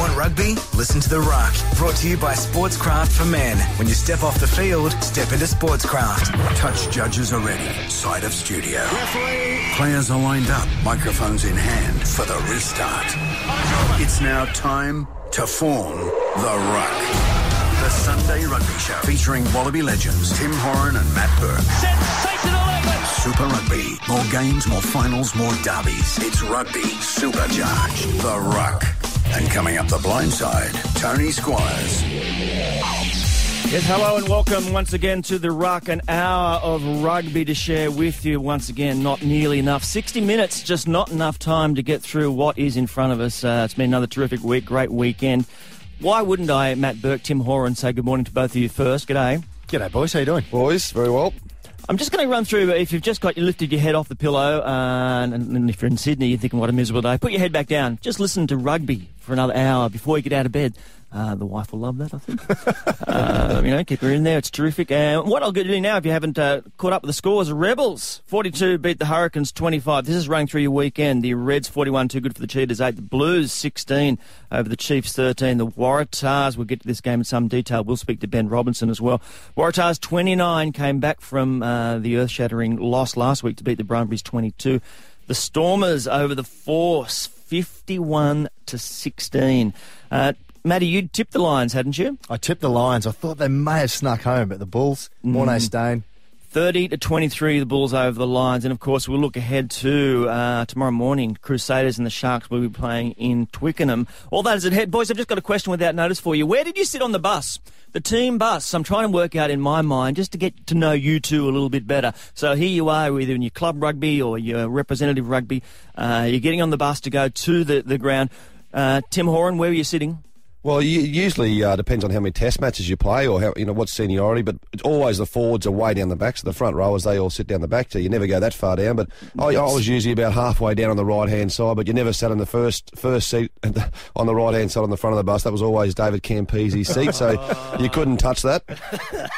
Want rugby? Listen to The Ruck. Brought to you by Sportscraft for Men. When you step off the field, step into Sportscraft. Touch judges are ready. Side of studio. Referee. Players are lined up, microphones in hand for the restart. It's now time to form The Ruck. The Sunday Rugby Show featuring Wallaby legends Tim Horan and Matt Burke. Sensational effort. Super Rugby. More games, more finals, more derbies. It's rugby supercharged. The Ruck. And coming up the blind side, Tony Squires. Yes, hello and welcome once again to the Ruck, an hour of rugby to share with you. Once again, not nearly enough. 60 minutes, just not enough time to get through what is in front of us. Uh, it's been another terrific week, great weekend. Why wouldn't I, Matt Burke, Tim Horan, say good morning to both of you first? G'day. G'day, boys. How you doing? Boys, very well. I'm just going to run through. If you've just got you lifted your head off the pillow, uh, and, and if you're in Sydney, you're thinking what a miserable day. Put your head back down. Just listen to rugby for another hour before you get out of bed. Uh, the wife will love that, I think. uh, you know, keep her in there. It's terrific. And what I'll get do now, if you haven't uh, caught up with the scores, Rebels 42 beat the Hurricanes 25. This is running through your weekend. The Reds 41, too good for the Cheetahs 8. The Blues 16 over the Chiefs 13. The Waratahs, we'll get to this game in some detail. We'll speak to Ben Robinson as well. Waratahs 29 came back from uh, the earth shattering loss last week to beat the Brumbies 22. The Stormers over the Force 51 to 16. Uh, Matty, you tipped the Lions, hadn't you? I tipped the Lions. I thought they may have snuck home, but the Bulls, Morné Steyn. 30 to 23, the Bulls over the Lions. And of course, we'll look ahead to uh, tomorrow morning. Crusaders and the Sharks will be playing in Twickenham. All that is ahead. Boys, I've just got a question without notice for you. Where did you sit on the bus? The team bus. I'm trying to work out in my mind just to get to know you two a little bit better. So here you are, either in your club rugby or your representative rugby. Uh, you're getting on the bus to go to the, the ground. Uh, Tim Horan, where were you sitting? Well, you, usually uh, depends on how many test matches you play or how you know what seniority, but it's always the forwards are way down the back, so the front rowers they all sit down the back, so you never go that far down. But I, I was usually about halfway down on the right hand side, but you never sat in the first first seat the, on the right hand side on the front of the bus. That was always David Campese's seat, so you couldn't touch that.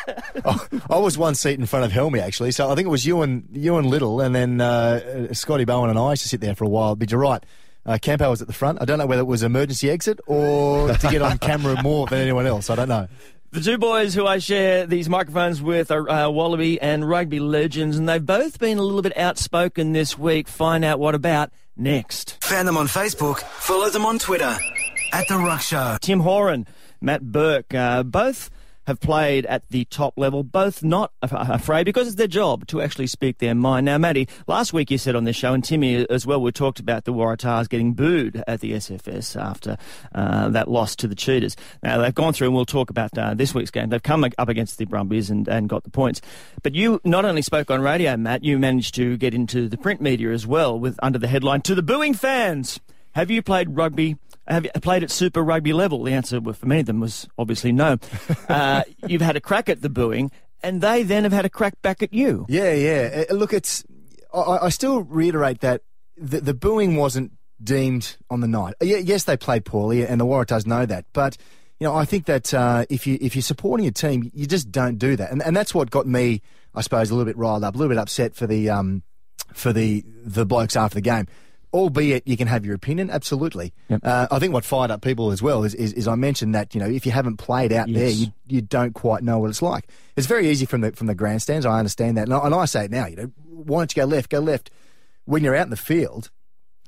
Oh, I was one seat in front of Helmy actually, so I think it was you and you and Little, and then uh, Scotty Bowen and I used to sit there for a while. But you're right. Uh, Campo was at the front. I don't know whether it was emergency exit or to get on camera more than anyone else. I don't know. The two boys who I share these microphones with are uh, Wallaby and rugby legends, and they've both been a little bit outspoken this week. Find out what about next. Fan them on Facebook. Follow them on Twitter. At The Ruck Show. Tim Horan, Matt Burke, uh, both have played at the top level, both not afraid because it's their job to actually speak their mind. Now, Matty, last week you said on this show, and Timmy as well, we talked about the Waratahs getting booed at the SFS after uh, that loss to the Cheetahs. Now, they've gone through, and we'll talk about uh, this week's game. They've come up against the Brumbies and, and got the points. But you not only spoke on radio, Matt, you managed to get into the print media as well with under the headline, To the Booing Fans. Have you played rugby have you played at Super Rugby level? The answer for many of them was obviously no. Uh, you've had a crack at the booing, and they then have had a crack back at you. Yeah, yeah. Uh, look, it's. I, I still reiterate that the, the booing wasn't deemed on the night. Uh, yes, they played poorly, and the Waratahs know that. But you know, I think that uh, if you if you're supporting a team, you just don't do that, and and that's what got me, I suppose, a little bit riled up, a little bit upset for the um, for the the blokes after the game albeit you can have your opinion, absolutely. Yep. Uh, I think what fired up people as well is, is, is, I mentioned that you know if you haven't played out yes. there, you, you don't quite know what it's like. It's very easy from the from the grandstands. I understand that, and I, and I say it now. You know, why don't you go left? Go left. When you're out in the field,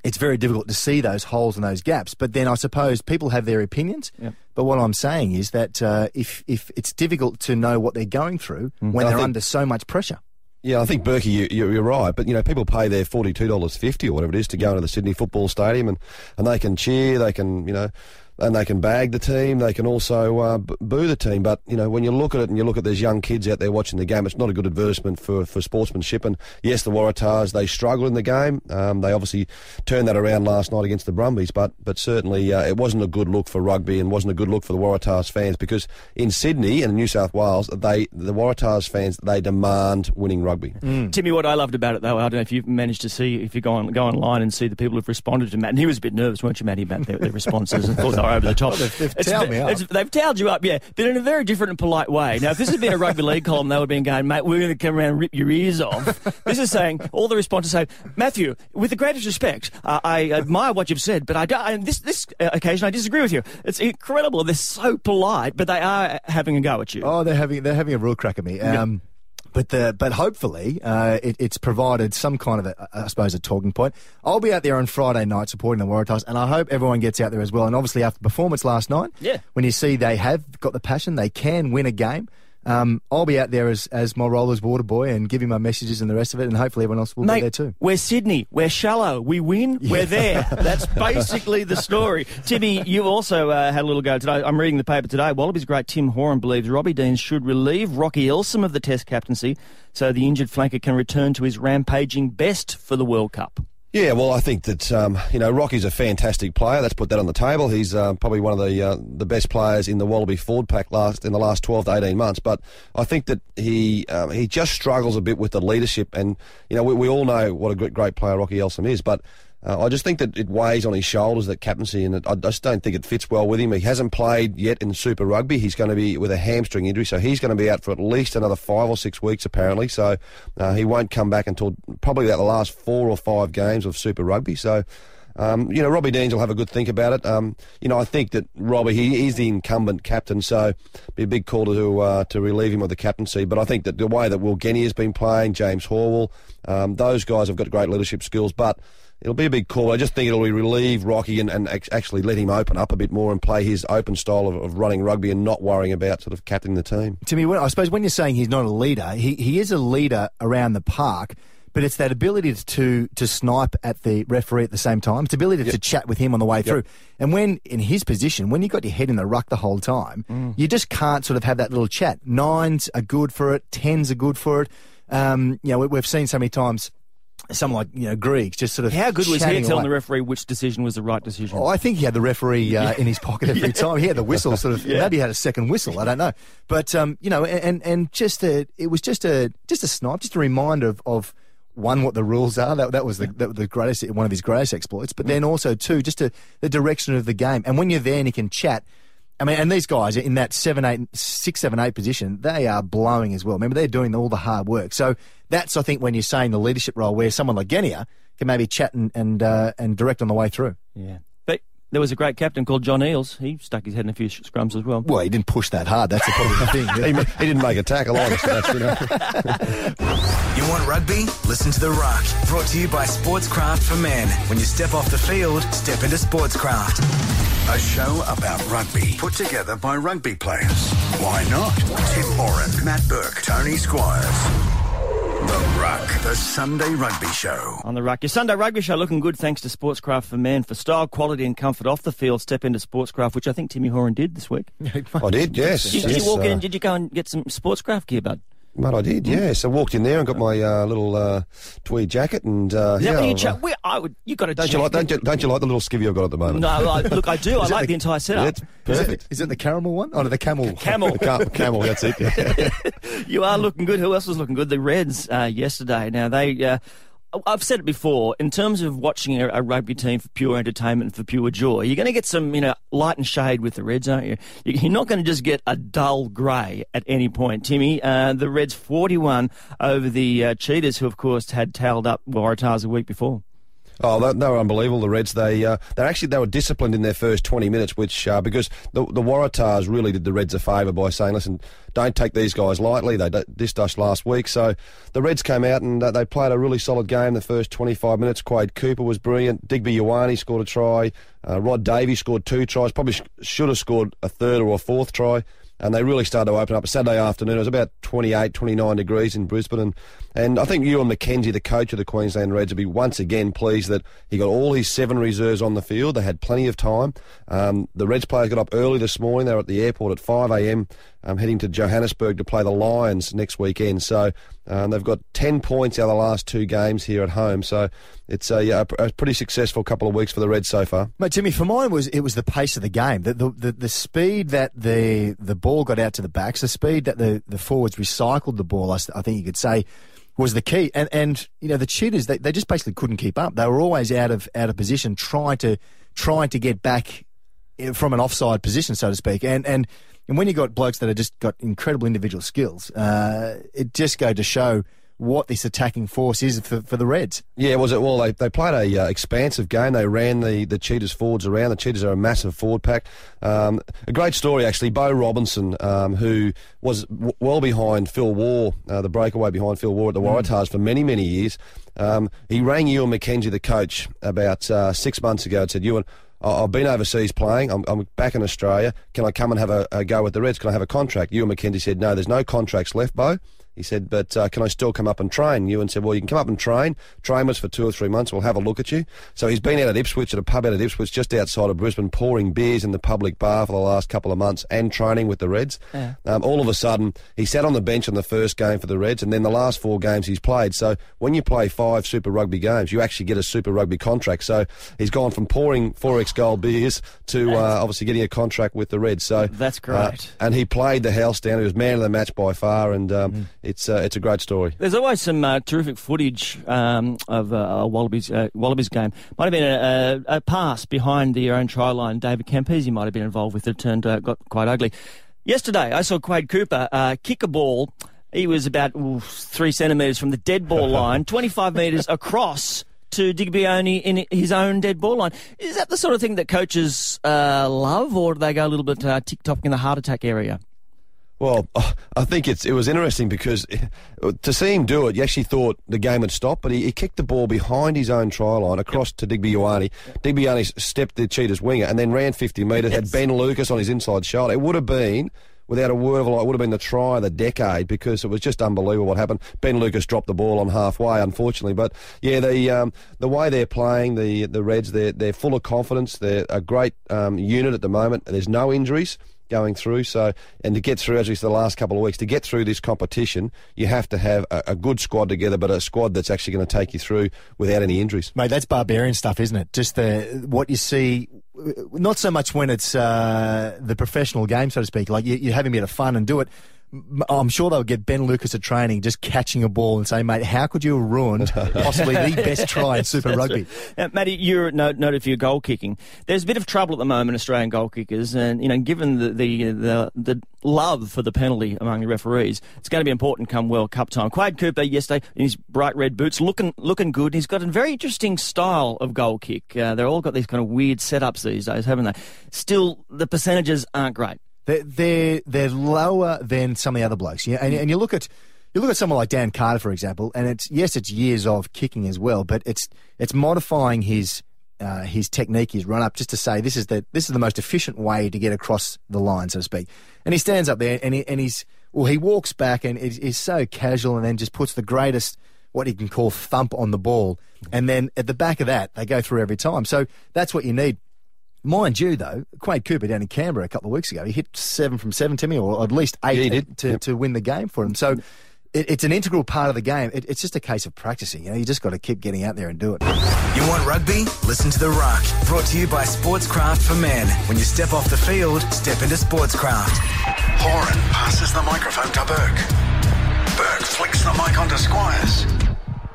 it's very difficult to see those holes and those gaps. But then I suppose people have their opinions. Yep. But what I'm saying is that uh, if if it's difficult to know what they're going through Mm. when I they're under so much pressure. Yeah, I think Berkey, you, you, you're right. But you know, people pay their forty two dollars fifty or whatever it is to go into the Sydney Football Stadium, and, and they can cheer, they can you know, and they can bag the team, they can also uh, boo the team. But you know, when you look at it and you look at these young kids out there watching the game, it's not a good advertisement for, for sportsmanship. And yes, the Waratahs they struggle in the game. Um, they obviously turned that around last night against the Brumbies, but but certainly uh, it wasn't a good look for rugby and wasn't a good look for the Waratahs fans because in Sydney and New South Wales, they the Waratahs fans they demand winning rugby. Timmy, what I loved about it, though, I don't know if you've managed to see, if you go on go online and see the people who've responded to Matt, and he was a bit nervous, weren't you, Matty, about their, their responses, and thought they are over the top. they've- they've towed me up. They've towed you up, yeah, but in a very different and polite way. Now, if this had been a rugby league column, they would have been going, mate, we're going to come around and rip your ears off. this is saying, all the responses say, Matthew, with the greatest respect, uh, I admire what you've said, but I and this, this uh, occasion I disagree with you. It's incredible. They're so polite, but they are having a go at you. Oh, they're having they're having a real crack at me. Um, But the, but hopefully uh, it, it's provided some kind of a, I suppose a talking point. I'll be out there on Friday night supporting the Waratahs, and I hope everyone gets out there as well. And obviously after performance last night, Yeah. when you see they have got the passion, they can win a game. Um, I'll be out there as, as my roller's water boy and give you my messages and the rest of it, and hopefully everyone else will Mate, be there too. We're Sydney. We're shallow. We win. We're there. That's basically the story. Timmy, you also uh, had a little go today. I'm reading the paper today. Wallabies great Tim Horan believes Robbie Deans should relieve Rocky Elsom of the Test captaincy so the injured flanker can return to his rampaging best for the World Cup. Yeah, well, I think that um, you know Rocky's a fantastic player. Let's put that on the table. He's uh, probably one of the uh, the best players in the Wallaby forward pack last in the last twelve to eighteen months. But I think that he um, he just struggles a bit with the leadership, and you know we, we all know what a great, great player Rocky Elsom is, but. Uh, I just think that it weighs on his shoulders that captaincy, and it, I just don't think it fits well with him. He hasn't played yet in Super Rugby. He's going to be with a hamstring injury, so he's going to be out for at least another five or six weeks, apparently. So uh, he won't come back until probably about the last four or five games of Super Rugby. So. Um, you know, Robbie Deans will have a good think about it. Um, you know, I think that Robbie, he, is the incumbent captain, so be a big call to uh, to relieve him of the captaincy. But I think that the way that Will Genia has been playing, James Horwill, um, those guys have got great leadership skills. But it'll be a big call. I just think it'll relieve Rocky and, and actually let him open up a bit more and play his open style of, of running rugby and not worrying about sort of captaining the team. Timmy, when, I suppose when you're saying he's not a leader, he, he is a leader around the park, but it's that ability to to snipe at the referee at the same time. It's ability to chat with him on the way through. And when in his position, when you've got your head in the ruck the whole time, Mm. you just can't sort of have that little chat. Nines are good for it. Tens are good for it. Um, you know, we, we've seen so many times. Someone like you know Griggs just sort of How good was he telling away. the referee which decision was the right decision? Oh, I think he had the referee uh, in his pocket every time. He had the whistle, sort of. Maybe he had a second whistle. I don't know, but um, you know, and and just a, it was just a just a snipe, just a reminder of, of one what the rules are. That that was the was the greatest one of his greatest exploits. But then also two, just a, the direction of the game. And when you're there and you can chat. I mean, and these guys in that seven, eight, six, seven, eight position, they are blowing as well. Remember, they're doing all the hard work. So that's, I think, when you're saying the leadership role, where someone like Genia can maybe chat and and, uh, and direct on the way through. yeah. But there was a great captain called John Eales. He stuck his head in a few sh- scrums as well. Well, he didn't push that hard. That's the probably the thing. He, he didn't make a tackle either, so that's, you know. You want rugby? Listen to The Ruck. Brought to you by Sportscraft for Men. When you step off the field, step into Sportscraft. A show about rugby put together by rugby players. Why not? Tim Horan, Matt Burke, Tony Squires. The Ruck, the Sunday Rugby Show. On the ruck. Your Sunday rugby show looking good thanks to Sportscraft for Men. For style, quality and comfort off the field, step into Sportscraft, which I think Timmy Horan did this week. I did, yes. Did, did yes, you walk uh, in? Did you go and get some Sportscraft gear, bud? Mate, I did, yes. I walked in there and got my uh, little uh, tweed jacket and uh, Is that yeah. you, cha- uh, where, I would, you got a don't you like don't you, don't you like the little skivvy I've got at the moment? No, I, look, I do. I like the- the entire Yeah, setup. it's Is perfect. it, is it the caramel one? Oh, no, the camel. Camel. Cam- camel, that's it. Yeah. You are looking good. Who else was looking good? The Reds uh, yesterday. Now they. I've said it before. In terms of watching a, a rugby team for pure entertainment for pure joy, you're going to get some, you know, light and shade with the Reds, aren't you? You- You're not going to just get a dull grey at any point, Timmy. Uh, the Reds 41 over the uh, Cheetahs, who of course had tailed up Waratahs a week before. Oh, they, they were unbelievable. The Reds. They uh, they actually they were disciplined in their first twenty minutes, which uh, because the the Waratahs really did the Reds a favour by saying, listen, don't take these guys lightly. They dissed us last week, so the Reds came out and uh, they played a really solid game. The first twenty five minutes, Quade Cooper was brilliant. Digby Ioane scored a try. Uh, Rod Davies scored two tries. Probably sh- should have scored a third or a fourth try. And they really started to open up. A Saturday afternoon, it was about 28, 29 degrees in Brisbane. And, and I think Ewan McKenzie, the coach of the Queensland Reds, will be once again pleased that he got all his seven reserves on the field. They had plenty of time. Um, the Reds players got up early this morning. They were at the airport at 5 a.m., um, heading to Johannesburg to play the Lions next weekend. So um, they've got 10 points out of the last two games here at home. So it's a, yeah, a, a pretty successful couple of weeks for the Reds so far. Mate, Timmy, for mine was it was the pace of the game, the the, the, the speed that the the ball got out to the backs, the speed that the, the forwards recycled the ball. I think you could say was the key. And and you know the Cheetahs, they, they just basically couldn't keep up. They were always out of out of position, trying to trying to get back eh, from an offside position, so to speak. And and and when you got blokes that have just got incredible individual skills, uh, it just go to show what this attacking force is for, for the Reds. Yeah, was it? Well, they, they played a uh, expansive game. They ran the, the Cheetahs forwards around. The Cheetahs are a massive forward pack. Um, a great story, actually. Beau Robinson, um, who was w- well behind Phil Waugh, uh, the breakaway behind Phil Waugh at the Waratahs for many, many years. Um, he rang Ewan McKenzie, the coach, about uh, six months ago and said, Ewan, I've been overseas playing. I'm, I'm back in Australia. Can I come and have a, a go with the Reds? Can I have a contract? Ewan McKenzie said, No, there's no contracts left, Beau. He said, but uh, can I still come up and train? Ewan said, well, you can come up and train. Train with us for two or three months. We'll have a look at you. So he's been out at Ipswich, at a pub out at Ipswich, just outside of Brisbane, pouring beers in the public bar for the last couple of months and training with the Reds. Yeah. Um, all of a sudden, he sat on the bench in the first game for the Reds, and then the last four games he's played. So when you play five Super Rugby games, you actually get a Super Rugby contract. So he's gone from pouring 4X Gold beers to uh, obviously getting a contract with the Reds. So That's uh, great. and he played the house down. He was man of the match by far, and um, Mm. It's uh, it's a great story. There's always some uh, terrific footage um, of uh, a Wallabies uh, Wallabies game. Might have been a, a, a pass behind the own try line. David Campese might have been involved with it. Turned uh, got quite ugly. Yesterday, I saw Quade Cooper uh, kick a ball. He was about ooh, three centimetres from the dead ball line, 25 metres across to Digby Ioane in his own dead ball line. Is that the sort of thing that coaches uh, love, or do they go a little bit uh, tick-tock in the heart attack area? Well, I think it's it was interesting because to see him do it, you actually thought the game had stopped, but he, he kicked the ball behind his own try line across to Digby Ioane. Digby Ioane stepped the Cheetahs winger and then ran 50 metres, had Ben Lucas on his inside shoulder. It would have been, without a word of a lie, it would have been the try of the decade because it was just unbelievable what happened. Ben Lucas dropped the ball on halfway, unfortunately. But yeah, the um, the way they're playing, the the Reds, they're, they're full of confidence. They're a great um, unit at the moment. There's no injuries going through. So, and to get through, as we said the last couple of weeks, to get through this competition, you have to have a, a good squad together, but a squad that's actually going to take you through without any injuries. Mate, that's barbarian stuff, isn't it? Just the what you see, not so much when it's uh, the professional game, so to speak. Like you, you're having a bit of fun and do it. M- I'm sure they'll get Ben Lucas at training, just catching a ball and say, "Mate, how could you have ruined possibly the best try in Super Rugby?" Uh, Matty, you're no- noted for your goal kicking. There's a bit of trouble at the moment, Australian goal kickers, and you know, given the the the, the love for the penalty among the referees, it's going to be important come World Cup time. Quade Cooper yesterday in his bright red boots, looking looking good. He's got a very interesting style of goal kick. Uh, they're all got these kind of weird setups these days, haven't they? Still, the percentages aren't great. They're, they're they're lower than some of the other blokes. Yeah, and, and you look at you look at someone like Dan Carter, for example, and it's yes, it's years of kicking as well, but it's it's modifying his uh, his technique, his run up, just to say this is the this is the most efficient way to get across the line, so to speak. And he stands up there and he, and he's well, he walks back and is, is so casual, and then just puts the greatest what he can call thump on the ball, and then at the back of that they go through every time. So that's what you need. Mind you, though, Quade Cooper down in Canberra a couple of weeks ago, he hit seven from seven to me, or at least eight Yeah, did. To, Yep. to win the game for him. So mm. it, it's an integral part of the game. It, it's just a case of practicing. You know, you just got to keep getting out there and do it. You want rugby? Listen to The Ruck. Brought to you by Sportscraft for Men. When you step off the field, step into Sportscraft. Horan passes the microphone to Burke. Burke flicks the mic onto Squires.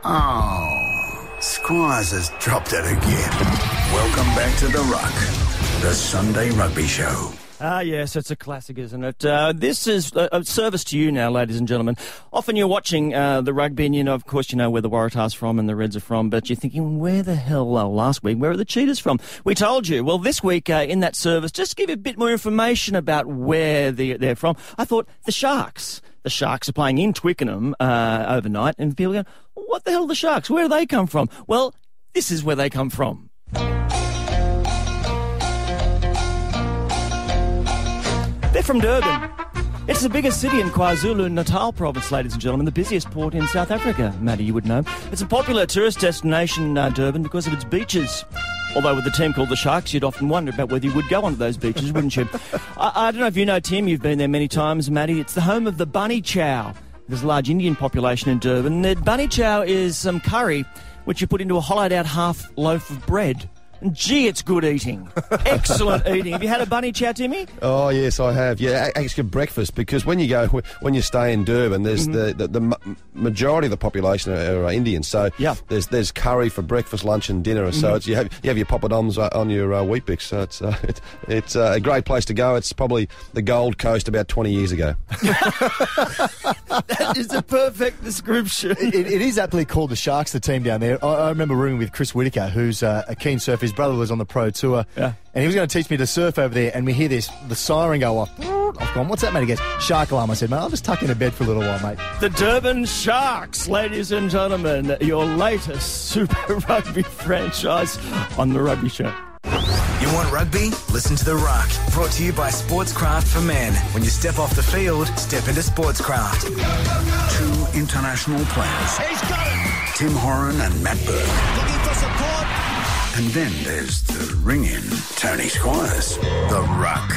Oh, Squires has dropped it again. Welcome back to The Ruck, the Sunday Rugby Show. Ah, yes, it's a classic, isn't it? Uh, this is a, a service to you now, ladies and gentlemen. Often you're watching uh, the rugby, and you know, of course, you know where the Waratahs from and the Reds are from, but you're thinking, where the hell? Uh, last week, where are the Cheetahs from? We told you. Well, this week uh, in that service, just give you a bit more information about where the, they're from. I thought the Sharks. The Sharks are playing in Twickenham uh, overnight, and people go, "What the hell are the Sharks? Where do they come from?" Well, this is where they come from. They're from Durban. It's the biggest city in KwaZulu Natal province, ladies and gentlemen, the busiest port in South Africa. Matty, you would know. It's a popular tourist destination, uh, Durban, because of its beaches. Although with a team called the Sharks, you'd often wonder about whether you would go onto those beaches, wouldn't you? I, I don't know if you know, Tim, you've been there many times, Matty. It's the home of the bunny chow. There's a large Indian population in Durban. The bunny chow is some curry which you put into a hollowed out half loaf of bread Gee, it's good eating. Excellent eating. Have you had a bunny chow, Timmy? Oh yes, I have. Yeah, a- actually breakfast because when you go when you stay in Durban, there's the, the the majority of the population are, are Indian. So Yeah. there's there's curry for breakfast, lunch, and dinner. So it's you have you have your poppadoms uh, on your uh, Weet-Bix. So it's uh, it's it's uh, a great place to go. It's probably the Gold Coast about 20 years ago. That is a perfect description. it, it is aptly called the Sharks, the team down there. I, I remember rooming with Chris Whitaker, who's uh, a keen surfer. His brother was on the pro tour, Yeah. and he was going to teach me to surf over there. And we hear this, the siren go off. I've gone, what's that, mate? He goes, Shark alarm. I said, mate, I'll just tuck into bed for a little while, mate. The Durban Sharks, ladies and gentlemen, your latest Super Rugby franchise on the Rugby Show. You want rugby? Listen to The Ruck. Brought to you by Sportscraft for Men. When you step off the field, step into Sportscraft. Two international players. Tim Horan and Matt Burke. Looking for support. And then there's the ring-in, Tony Squires. The Ruck.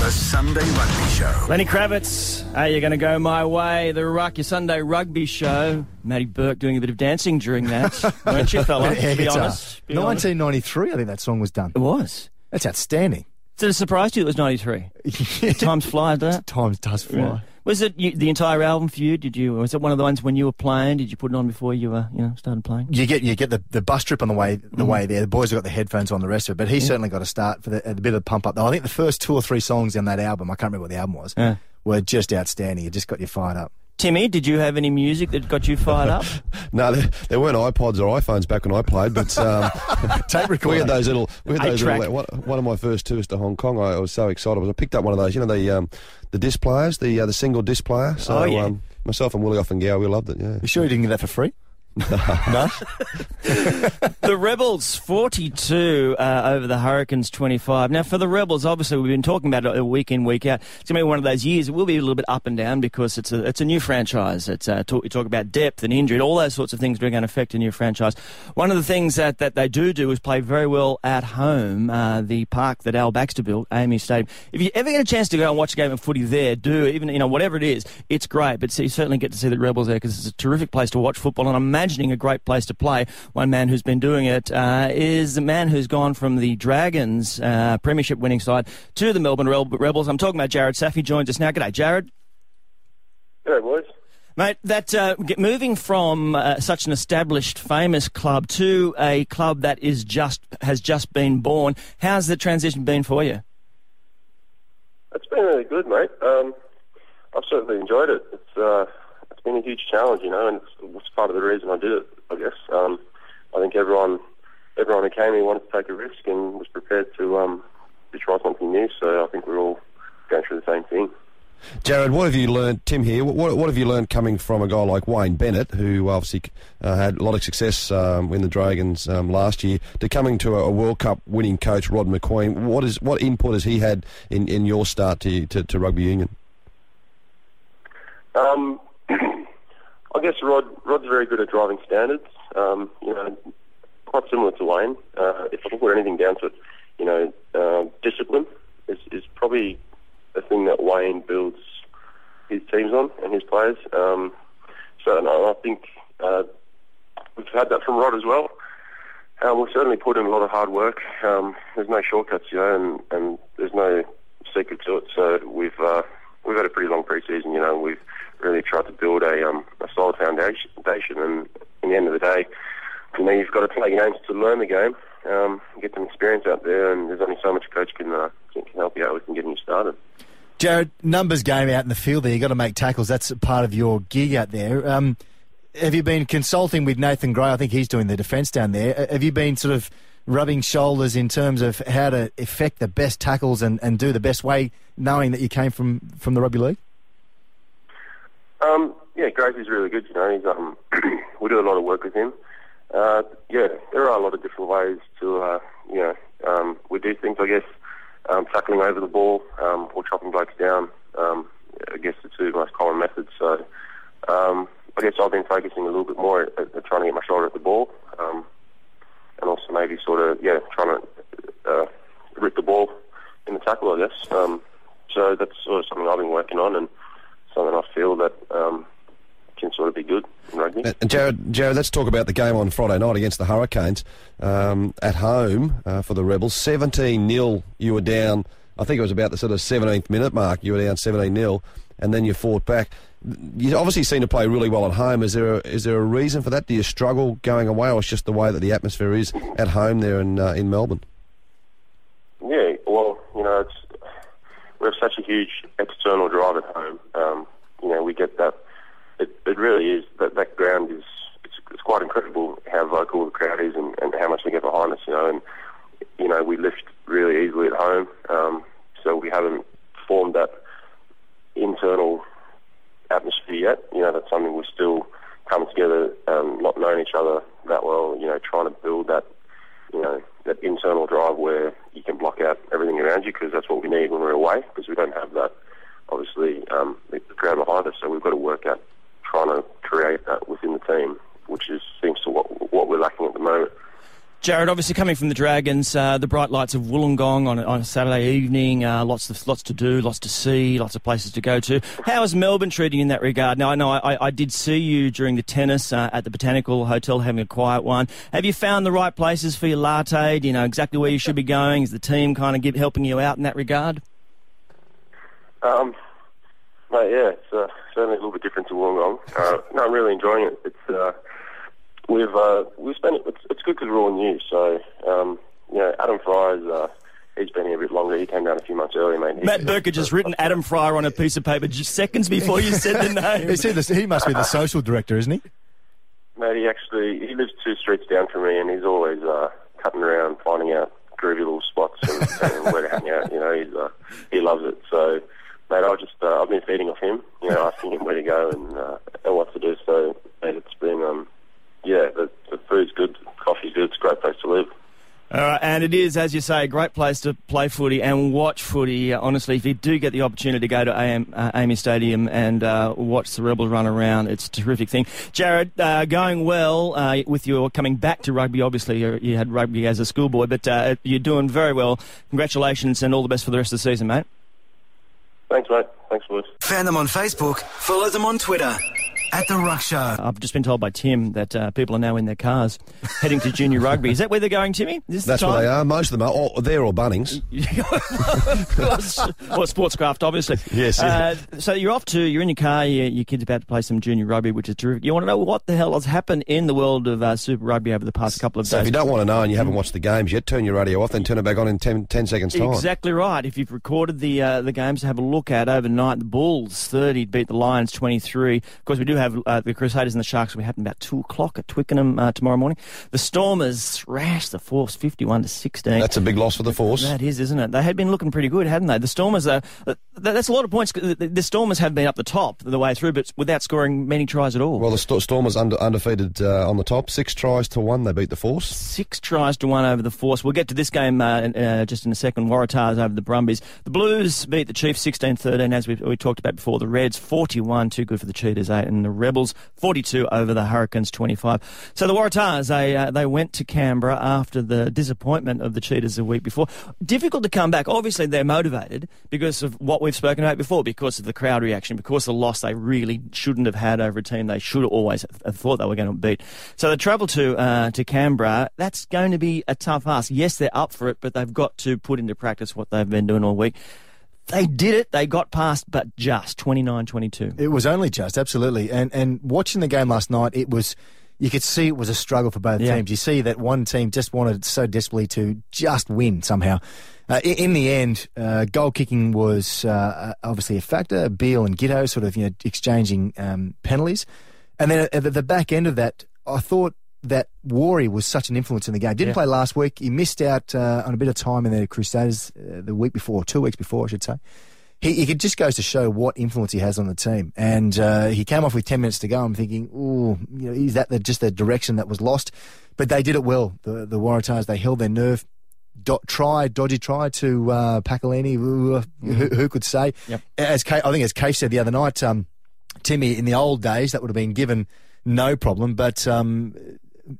The Sunday Rugby Show. Lenny Kravitz, are you going to go my way? The Ruck, your Sunday Rugby Show. Matty Burke doing a bit of dancing during that, weren't you, fella? Air Be honest. Be honest. 1993, I think that song was done. It was. That's outstanding. Did it surprise you it was 93? Times fly, doesn't it? Times does fly. Yeah. Was it you, the entire album for you? Did you? Was it one of the ones when you were playing? Did you put it on before you were, you know, started playing? You get you get the, the bus trip on the way the Mm. way there. The boys have got the headphones on the rest of it, but he certainly got a start for the, a bit of pump up. Though. I think the first two or three songs on that album, I can't remember what the album was, Yeah. were just outstanding. It just got you fired up. Timmy, did you have any music that got you fired up? No, there, there weren't iPods or iPhones back when I played, but um, Tape we recorder. had those little. We had those little. One, one of my first tours to Hong Kong, I, I was so excited. I picked up one of those. You know the um, the disc players, the uh, the single disc player. So Oh, yeah. um, myself and Willie Ofahengaue, we loved it. Yeah. You sure you didn't get that for free? No. the Rebels 42 uh, over the Hurricanes 25. Now, for the Rebels, obviously, we've been talking about it week in, week out. It's going to be one of those years. It will be a little bit up and down because it's a, it's a new franchise. It's uh, talk, you talk about depth and injury, and all those sorts of things are going to affect a new franchise. One of the things that, that they do do is play very well at home. Uh, the park that Al Baxter built, AAMI Stadium. If you ever get a chance to go and watch a game of footy there, do even you know whatever it is, it's great. But you certainly get to see the Rebels there because it's a terrific place to watch football, and I'm imagining a great place to play. One man who's been doing it uh, is the man who's gone from the Dragons uh, Premiership winning side to the Melbourne Rebels. I'm talking about Jarrod Saffy. Joins us now. G'day, Jarrod. G'day, boys. Mate, that uh, moving from uh, such an established, famous club to a club that is just has just been born, how's the transition been for you? It's been really good, mate. Um, I've certainly enjoyed it. It's uh, it's been a huge challenge, you know, and it's, it's part of the reason I did it. I guess. Um, I think everyone everyone who came here wanted to take a risk and was prepared to um, to try something new. So I think we're all going through the same thing. Jarrod, what have you learned? Tim here. What, what have you learned coming from a guy like Wayne Bennett, who obviously uh, had a lot of success um, in the Dragons um, last year, to coming to a, a World Cup winning coach, Rod Macqueen? What is what input has he had in, in your start to, to, to rugby union? Um, I guess Rod Rod's very good at driving standards. Um, you know, quite similar to Wayne. Uh, if I can put anything down to it, you know, uh, discipline is, is probably the thing that Wayne builds his teams on and his players. Um, so no, I think uh, we've had that from Rod as well. Um, we've certainly put in a lot of hard work. Um, there's no shortcuts, you know, and, and there's no secret to it. So we've uh, we've had a pretty long preseason, you know, and we've really tried to build a um, a solid foundation. foundation. And in the end of the day, you know, you've got to play games to learn the game, um, get some experience out there, and there's only so much a coach can uh, can can help you out with and getting you started. Jarrod, numbers game out in the field there. You've got to make tackles. That's part of your gig out there. Um, have you been consulting with Nathan Grey? I think he's doing the defence down there. Uh, Have you been sort of rubbing shoulders in terms of how to effect the best tackles and, and do the best way, knowing that you came from, from the rugby league? Um, yeah, Gracie's really good. You know, he's um, we do a lot of work with him. Uh, yeah, there are a lot of different ways to, uh, you know, um, we do things. I guess um, tackling over the ball um, or chopping blokes down. Um, I guess the two most common methods. So, um, I guess I've been focusing a little bit more at, at trying to get my shoulder at the ball, um, and also maybe sort of yeah, trying to uh, rip the ball in the tackle. I guess. Um, so that's sort of something I've been working on and something I feel that um, can sort of be good in rugby. And Jarrod, Jarrod, let's talk about the game on Friday night against the Hurricanes um, at home uh, for the Rebels. 17 0, you were down, I think it was about the sort of 17th minute mark, you were down 17 0, and then you fought back. You obviously seem to play really well at home. Is there a, is there a reason for that? Do you struggle going away, or it's just the way that the atmosphere is at home there in, uh, in Melbourne? Yeah, well, you know, it's we have such a huge external drive at home. Um, you know, we get that. It, it really is that that ground is. It's, it's quite incredible how vocal the crowd is and, and how much they get behind us. You know, and you know we lift really easily at home. Um, so we haven't formed that internal atmosphere yet. You know, that's something we're still coming together, um, not knowing each other that well. You know, trying to build that. You know, that internal drive where you can block out everything around you because that's what we need when we're away because we don't have that, obviously, um, the crowd behind us. So we've got to work at trying to create that within the team, which is seems to what what we're lacking at the moment. Jarrod, obviously coming from the Dragons, uh, the bright lights of Wollongong on, on a Saturday evening, uh, lots of lots to do, lots to see, lots of places to go to. How is Melbourne treating you in that regard? Now, I know I, I did see you during the tennis uh, at the Botanical Hotel having a quiet one. Have you found the right places for your latte? Do you know exactly where you should be going? Is the team kind of give, helping you out in that regard? Um, mate, yeah, it's uh, certainly a little bit different to Wollongong. Uh, no, I'm really enjoying it. It's uh, we've uh, we've spent it. It's, it's good because we're all new. So um, you know, Adam Freier's uh, he's been here a bit longer. He came down a few months earlier, mate. Matt Burke had just written Adam Freier on a piece of paper just seconds before you said the name. Is he, the, he must be the social director, isn't he? Mate, he actually he lives two streets down from me, and he's always uh, cutting around, finding out groovy little spots and, and where to hang out. You know, he's uh, he loves it. So, mate, I just uh, I've been feeding off him. You know, asking him where to go and uh, and what to do. So, it's been um yeah, the, the food's good, coffee's good. It's a great place to live. All right, and it is, as you say, a great place to play footy and watch footy. Uh, honestly, if you do get the opportunity to go to AM, uh, AAMI Stadium and uh, watch the Rebels run around, it's a terrific thing. Jarrod, uh, going well uh, with your coming back to rugby. Obviously, you had rugby as a schoolboy, but uh, you're doing very well. Congratulations and all the best for the rest of the season, mate. Thanks, mate. Thanks, boys. Fan them on Facebook. Follow them on Twitter. At the Ruck Show. I've just been told by Tim that uh, people are now in their cars heading to junior rugby. Is that where they're going, Timmy? Is That's the where they are. Most of them are. Or, there or Bunnings. or Sportscraft, obviously. Yes. Uh, so you're off to, you're in your car, your, your kid's about to play some junior rugby, which is terrific. You want to know what the hell has happened in the world of uh, Super Rugby over the past couple of so days? if you don't want to know and you haven't watched the games yet, turn your radio off, then turn it back on in 10, 10 seconds' time. Exactly right. If you've recorded the uh, the games to have a look at overnight, the Bulls 30 beat the Lions 23. Of course, we do have uh, the Crusaders and the Sharks will be happening about 2 o'clock at Twickenham uh, tomorrow morning. The Stormers thrashed the Force 51 to 16. That's a big loss for the Force. That is, isn't it? They had been looking pretty good, hadn't they? The Stormers are. Uh, that's a lot of points. The, Stormers have been up the top the way through, but without scoring many tries at all. Well, the St- Stormers under, undefeated uh, on the top. Six tries to one. They beat the Force. Six tries to one over the Force. We'll get to this game uh, uh, just in a second. Waratahs over the Brumbies. The Blues beat the Chiefs 16-13, as we, we talked about before. The Reds 41, too good for the Cheetahs, 8, and the Rebels 42 over the Hurricanes 25. So the Waratahs, they, uh, they went to Canberra after the disappointment of the Cheetahs a week before. Difficult to come back. Obviously, they're motivated because of what we've spoken about before, because of the crowd reaction, because of the loss they really shouldn't have had over a team they should always have thought they were going to beat. So the travel to uh, to Canberra, that's going to be a tough ask. Yes, they're up for it, but they've got to put into practice what they've been doing all week. They did it. They got past, but just 29-22. It was only just, absolutely. And and watching the game last night, it was you could see it was a struggle for both Yeah. teams. You see that one team just wanted so desperately to just win somehow. Uh, in, in the end, uh, goal kicking was uh, obviously a factor. Beale and Giteau sort of you know exchanging um, penalties, and then at the, the back end of that, I thought that Warry was such an influence in the game. Didn't Yeah. play last week. He missed out uh, on a bit of time in the Crusaders uh, the week before, two weeks before, I should say he, he just goes to show what influence he has on the team. And uh, he came off with 10 minutes to go. I'm thinking, ooh, you know, is that the, just the direction that was lost? But they did it well. The, the Waratahs, they held their nerve. Do, try, dodgy try to uh, Pacolini. Ooh, who, who could say? Yep. As Kay, I think as Kay said the other night, um, Timmy, in the old days, that would have been given no problem. But um,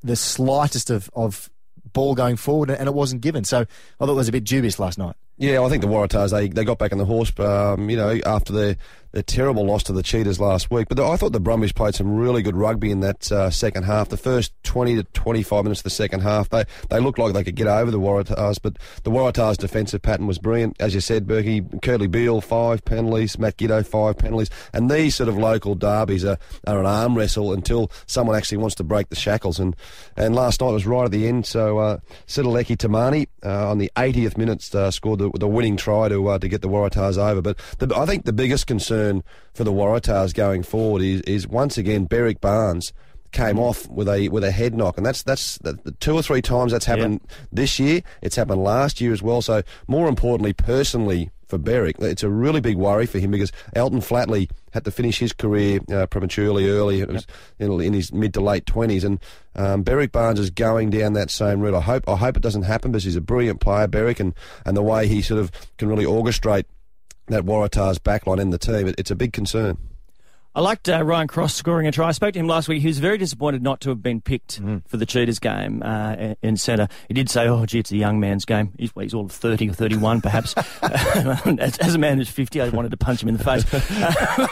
the slightest of, of ball going forward, and it wasn't given. So I thought it was a bit dubious last night. Yeah, I think the Waratahs they, they got back on the horse, um, you know, after the a terrible loss to the Cheetahs last week. But the, I thought the Brumbies played some really good rugby in that uh, second half. The first 20 to 25 minutes of the second half, they, they looked like they could get over the Waratahs, but the Waratahs' defensive pattern was brilliant. As you said, Berkey, Kurtley Beale, five penalties, Matt Giteau, five penalties. And these sort of local derbies are, are an arm wrestle until someone actually wants to break the shackles. And, and last night was right at the end, so uh, Timani uh, on the 80th minute uh, scored the, the winning try to, uh, to get the Waratahs over. But the, I think the biggest concern concern for the Waratahs going forward is, is once again Berrick Barnes came off with a with a head knock, and that's that's the, the two or three times that's happened this year. It's happened last year as well. So more importantly, personally for Berrick, it's a really big worry for him because Elton Flatley had to finish his career uh, prematurely early. It was yep. in, in, his mid to late twenties, and um, Barnes is going down that same route. I hope I hope it doesn't happen because he's a brilliant player, Berrick, and and the way he sort of can really orchestrate that Waratahs backline in the team, it, it's a big concern. I liked uh, Ryan Cross scoring a try. I spoke to him last week. He was very disappointed not to have been picked mm. for the Cheetahs game uh, in centre. He did say, oh, gee, it's a young man's game. He's, well, he's all 30 or 31, perhaps. as, as, a man who's 50, I wanted to punch him in the face.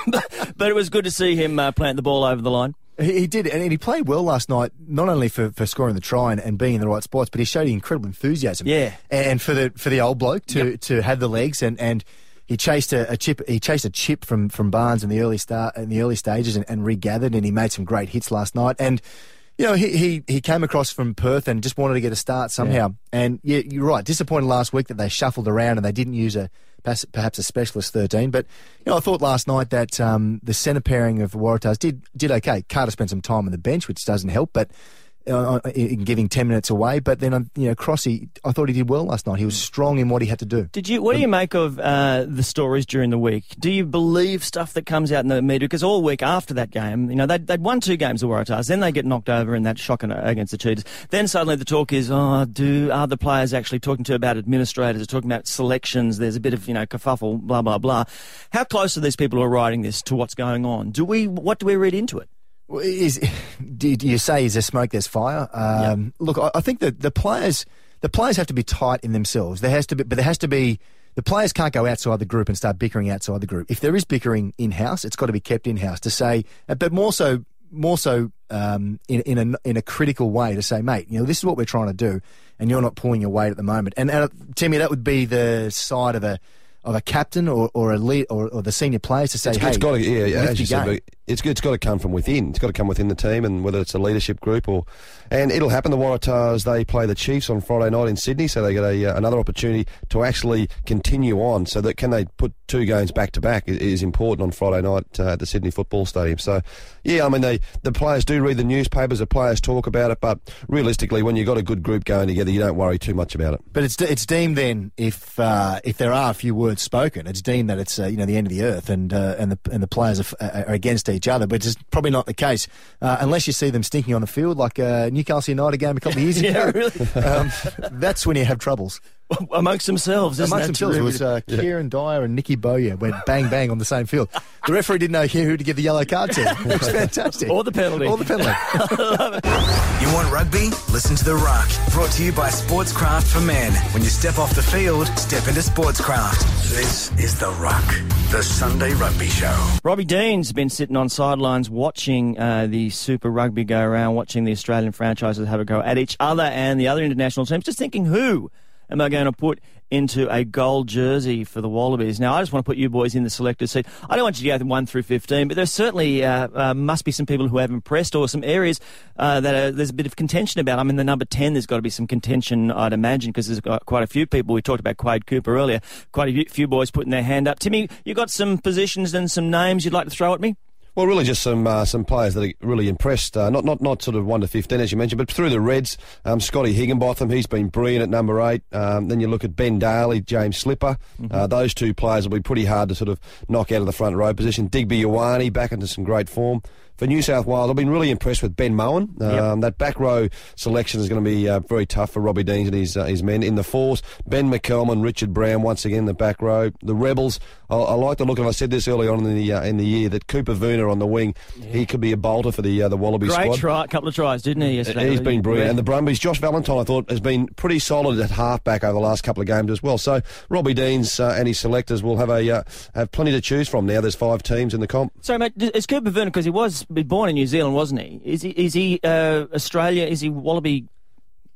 but, but, it was good to see him uh, plant the ball over the line. He, he did, and he played well last night, not only for, for scoring the try and, and, being in the right spots, but he showed incredible enthusiasm. Yeah. And for the for the old bloke to, yep. to have the legs and, and – he chased a, a, chip. He chased a chip from, from Barnes in the early start in the early stages and, and regathered, and he made some great hits last night. And you know, he, he, he came across from Perth and just wanted to get a start somehow. Yeah. And yeah, you're right. Disappointed last week that they shuffled around and they didn't use a perhaps a specialist 13. But you know, I thought last night that um, the centre pairing of Waratahs did did okay. Carter spent some time on the bench, which doesn't help, but uh, uh, in giving 10 minutes away. But then, um, you know, Crossy, I thought he did well last night. He was strong in what he had to do. Did you? What do you make of uh, the stories during the week? Do you believe stuff that comes out in the media? Because all week after that game, you know, they'd, they'd won two games, of Waratahs. Then they get knocked over in that shock against the Cheetahs. Then suddenly the talk is, oh, do are the players actually talking to about administrators, talking about selections? There's a bit of, you know, kerfuffle, blah, blah, blah. How close are these people who are writing this to what's going on? Do we, what do we read into it? Is did you say is there smoke? There's fire. Um. Look, I, I think that the players the players have to be tight in themselves. There has to be, but there has to be. The players can't go outside the group and start bickering outside the group. If there is bickering in house, it's got to be kept in house. To say, uh, but more so, more so um, in, in a in a critical way to say, mate, you know, this is what we're trying to do, and you're not pulling your weight at the moment. And uh, Timmy, that would be the side of a of a captain or, or a lead or, or the senior players to say, it's, hey, it's got to, yeah, yeah as you said, it's, it's got to come from within. It's got to come within the team, and whether it's a leadership group or, and it'll happen. The Waratahs they play the Chiefs on Friday night in Sydney, so they get a uh, another opportunity to actually continue on. So that can they put two games back to back is important on Friday night uh, at the Sydney Football Stadium. So, yeah, I mean they the players do read the newspapers, the players talk about it, but realistically, when you've got a good group going together, you don't worry too much about it. But it's it's deemed then if uh, if there are a few words spoken, it's deemed that it's uh, you know the end of the earth and uh, and the and the players are, are, against each other, but it's probably not the case uh, unless you see them stinking on the field like uh, Newcastle United game a couple of years ago. yeah, really? um, that's when you have troubles. amongst themselves. Amongst themselves, it was uh, yeah. Kieran Dyer and Nicky Bowyer went bang bang on the same field. The referee didn't know who to give the yellow card to. It was fantastic. or the penalty. Or the penalty. you want rugby? Listen to the Ruck. Brought to you by Sportscraft for Men. When you step off the field, step into Sportscraft. This is the Ruck, the Sunday Rugby Show. Robbie Dean's been sitting on sidelines watching uh, the Super Rugby go around, watching the Australian franchises have a go at each other and the other international teams, just thinking who am I going to put into a gold jersey for the Wallabies? Now, I just want to put you boys in the selector seat. I don't want you to go 1 through 15, but there certainly uh, uh, must be some people who have impressed or some areas uh, that are, there's a bit of contention about. I mean, the number 10, there's got to be some contention, I'd imagine, because there's got quite a few people. We talked about Quade Cooper earlier. Quite a few boys putting their hand up. Timmy, you got some positions and some names you'd like to throw at me? Well, really, just some uh, some players that are really impressed. Uh, not not not sort of one to fifteen as you mentioned, but through the Reds, um, Scotty Higginbotham, he's been brilliant at number eight. Um, then you look at Ben Daley, James Slipper. Mm-hmm. Uh, those two players will be pretty hard to sort of knock out of the front row position. Digby Ioane back into some great form for New South Wales, I've been really impressed with Ben Mowen. Um, yep. That back row selection is going to be uh, very tough for Robbie Deans and his, uh, his men. In the fours, Ben McCalman, Richard Brown once again the back row. The Rebels, I, I like the look, and I said this early on in the uh, in the year that Cooper defender on the wing. He could be a bolter for the uh, the Wallaby Great squad. try, couple of tries, didn't he? Yesterday? He's been brilliant. Yeah. And the Brumbies, Josh Valentine, I thought, has been pretty solid at halfback over the last couple of games as well. So Robbie Deans uh, and his selectors will have a uh, have plenty to choose from now. There's five teams in the comp. So, mate, is Cooper Vuna because he was born in New Zealand, wasn't he? Is he is he uh, Australia? Is he Wallaby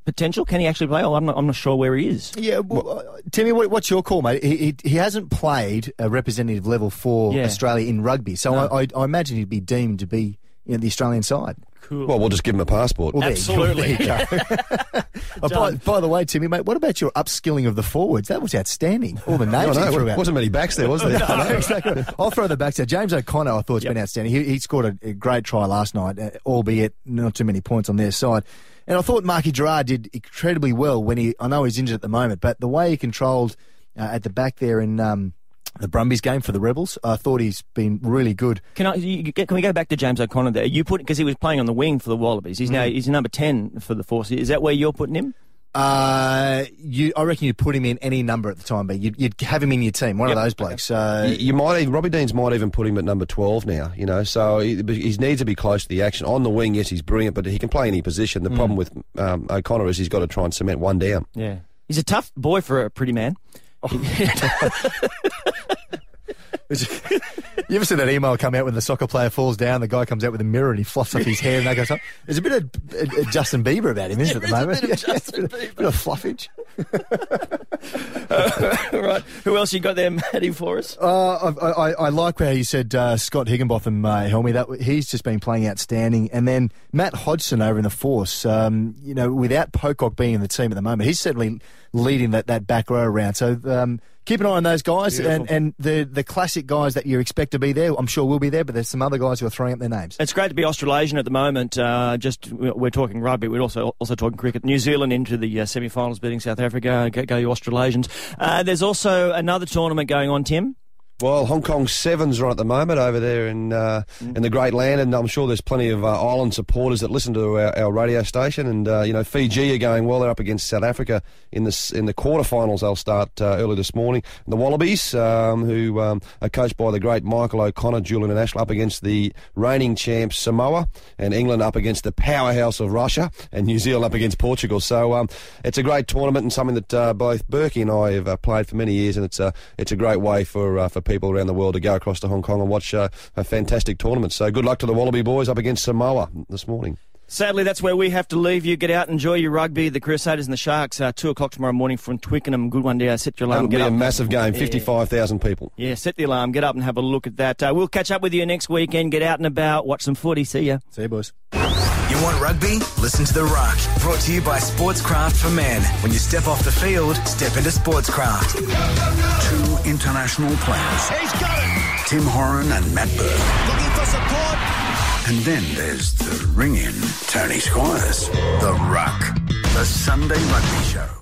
potential? Can he actually play? Oh, I'm not, I'm not sure where he is. Yeah, well, uh, Timmy, what, what's your call, mate? He, he, he hasn't played a representative level for Yeah. Australia in rugby, so No. I, I, I imagine he'd be deemed to be you know, the Australian side. Cool. Well, we'll just give him a passport. Well, there you go. Absolutely. There you go. Oh, by, by the way, Timmy, mate, what about your upskilling of the forwards? That was outstanding. All the I names don't you know. threw out. wasn't many backs there, was there? No, exactly. I'll throw the backs there. James O'Connor, I thought, has Yep. been outstanding. He, he scored a, a great try last night, uh, albeit not too many points on their side. And I thought Marky Gerrard did incredibly well when he. I know he's injured at the moment, but the way he controlled uh, at the back there in um, the Brumbies game for the Rebels, I thought he's been really good. Can I? You, you- can we go back to James O'Connor there? You put because he was playing on the wing for the Wallabies. He's now he's number ten for the Force. Is that where you're putting him? Uh, you, I reckon you'd put him in any number at the time, but you'd, you'd have him in your team. One Yep. of those blokes. Uh, You, you might even, Robbie Deans might even put him at number 12 now, you know, so he, he needs to be close to the action. On the wing, yes, he's brilliant, but he can play any position. The problem with um, O'Connor is he's got to try and cement one down. Yeah, he's a tough boy for a pretty man. You ever see that email come out when the soccer player falls down? The guy comes out with a mirror and he fluffs up his hair and that goes up. There's a bit of uh, uh, Justin Bieber about him, isn't it, at the moment? A bit of Justin a bit of, bit of fluffage. All right, who else you got there, Matty, for us? Uh, I, I, I like how you said uh, Scott Higginbotham, uh, Helmy. That he's just been playing outstanding, and then Matt Hodgson over in the Force. Um, you know, without Pocock being in the team at the moment, he's certainly leading that, that back row around. So um, keep an eye on those guys, and, and the the classic guys that you expect to be there. I'm sure will be there, but there's some other guys who are throwing up their names. It's great to be Australasian at the moment. Uh, just we're talking rugby. We're also also talking cricket. New Zealand into the uh, semi-finals, beating South Africa. Go, go you Australasians. Uh, there's also another tournament going on, Tim. Well, Hong Kong Sevens are on at the moment over there in uh, in the Great Land, and I'm sure there's plenty of uh, island supporters that listen to our, our radio station. And uh, you know, Fiji are going well; they're up against South Africa in the in the quarterfinals. They'll start uh, early this morning. And the Wallabies, um, who um, are coached by the great Michael O'Connor, dual international, up against the reigning champs Samoa, and England up against the powerhouse of Russia, and New Zealand up against Portugal. So um, it's a great tournament and something that uh, both Burkey and I have uh, played for many years, and it's a it's a great way for uh, for people around the world to go across to Hong Kong and watch uh, a fantastic tournament. So good luck to the Wallaby boys up against Samoa this morning. Sadly, that's where we have to leave you. Get out, and enjoy your rugby. The Crusaders and the Sharks. Uh, two o'clock tomorrow morning from Twickenham. Good one, there. Set your alarm. That'll Get be a massive game, Yeah. fifty-five thousand people. Yeah, set the alarm. Get up and have a look at that. Uh, we'll catch up with you next weekend. Get out and about. Watch some footy. See ya. See you, boys. You want rugby? Listen to The Ruck. Brought to you by Sportscraft for Men. When you step off the field, step into Sportscraft. Two international players. He's got it. Tim Horan and Matt Burke. Looking for support. And then there's the ring in, Tony Squires. The Ruck. The Sunday Rugby Show.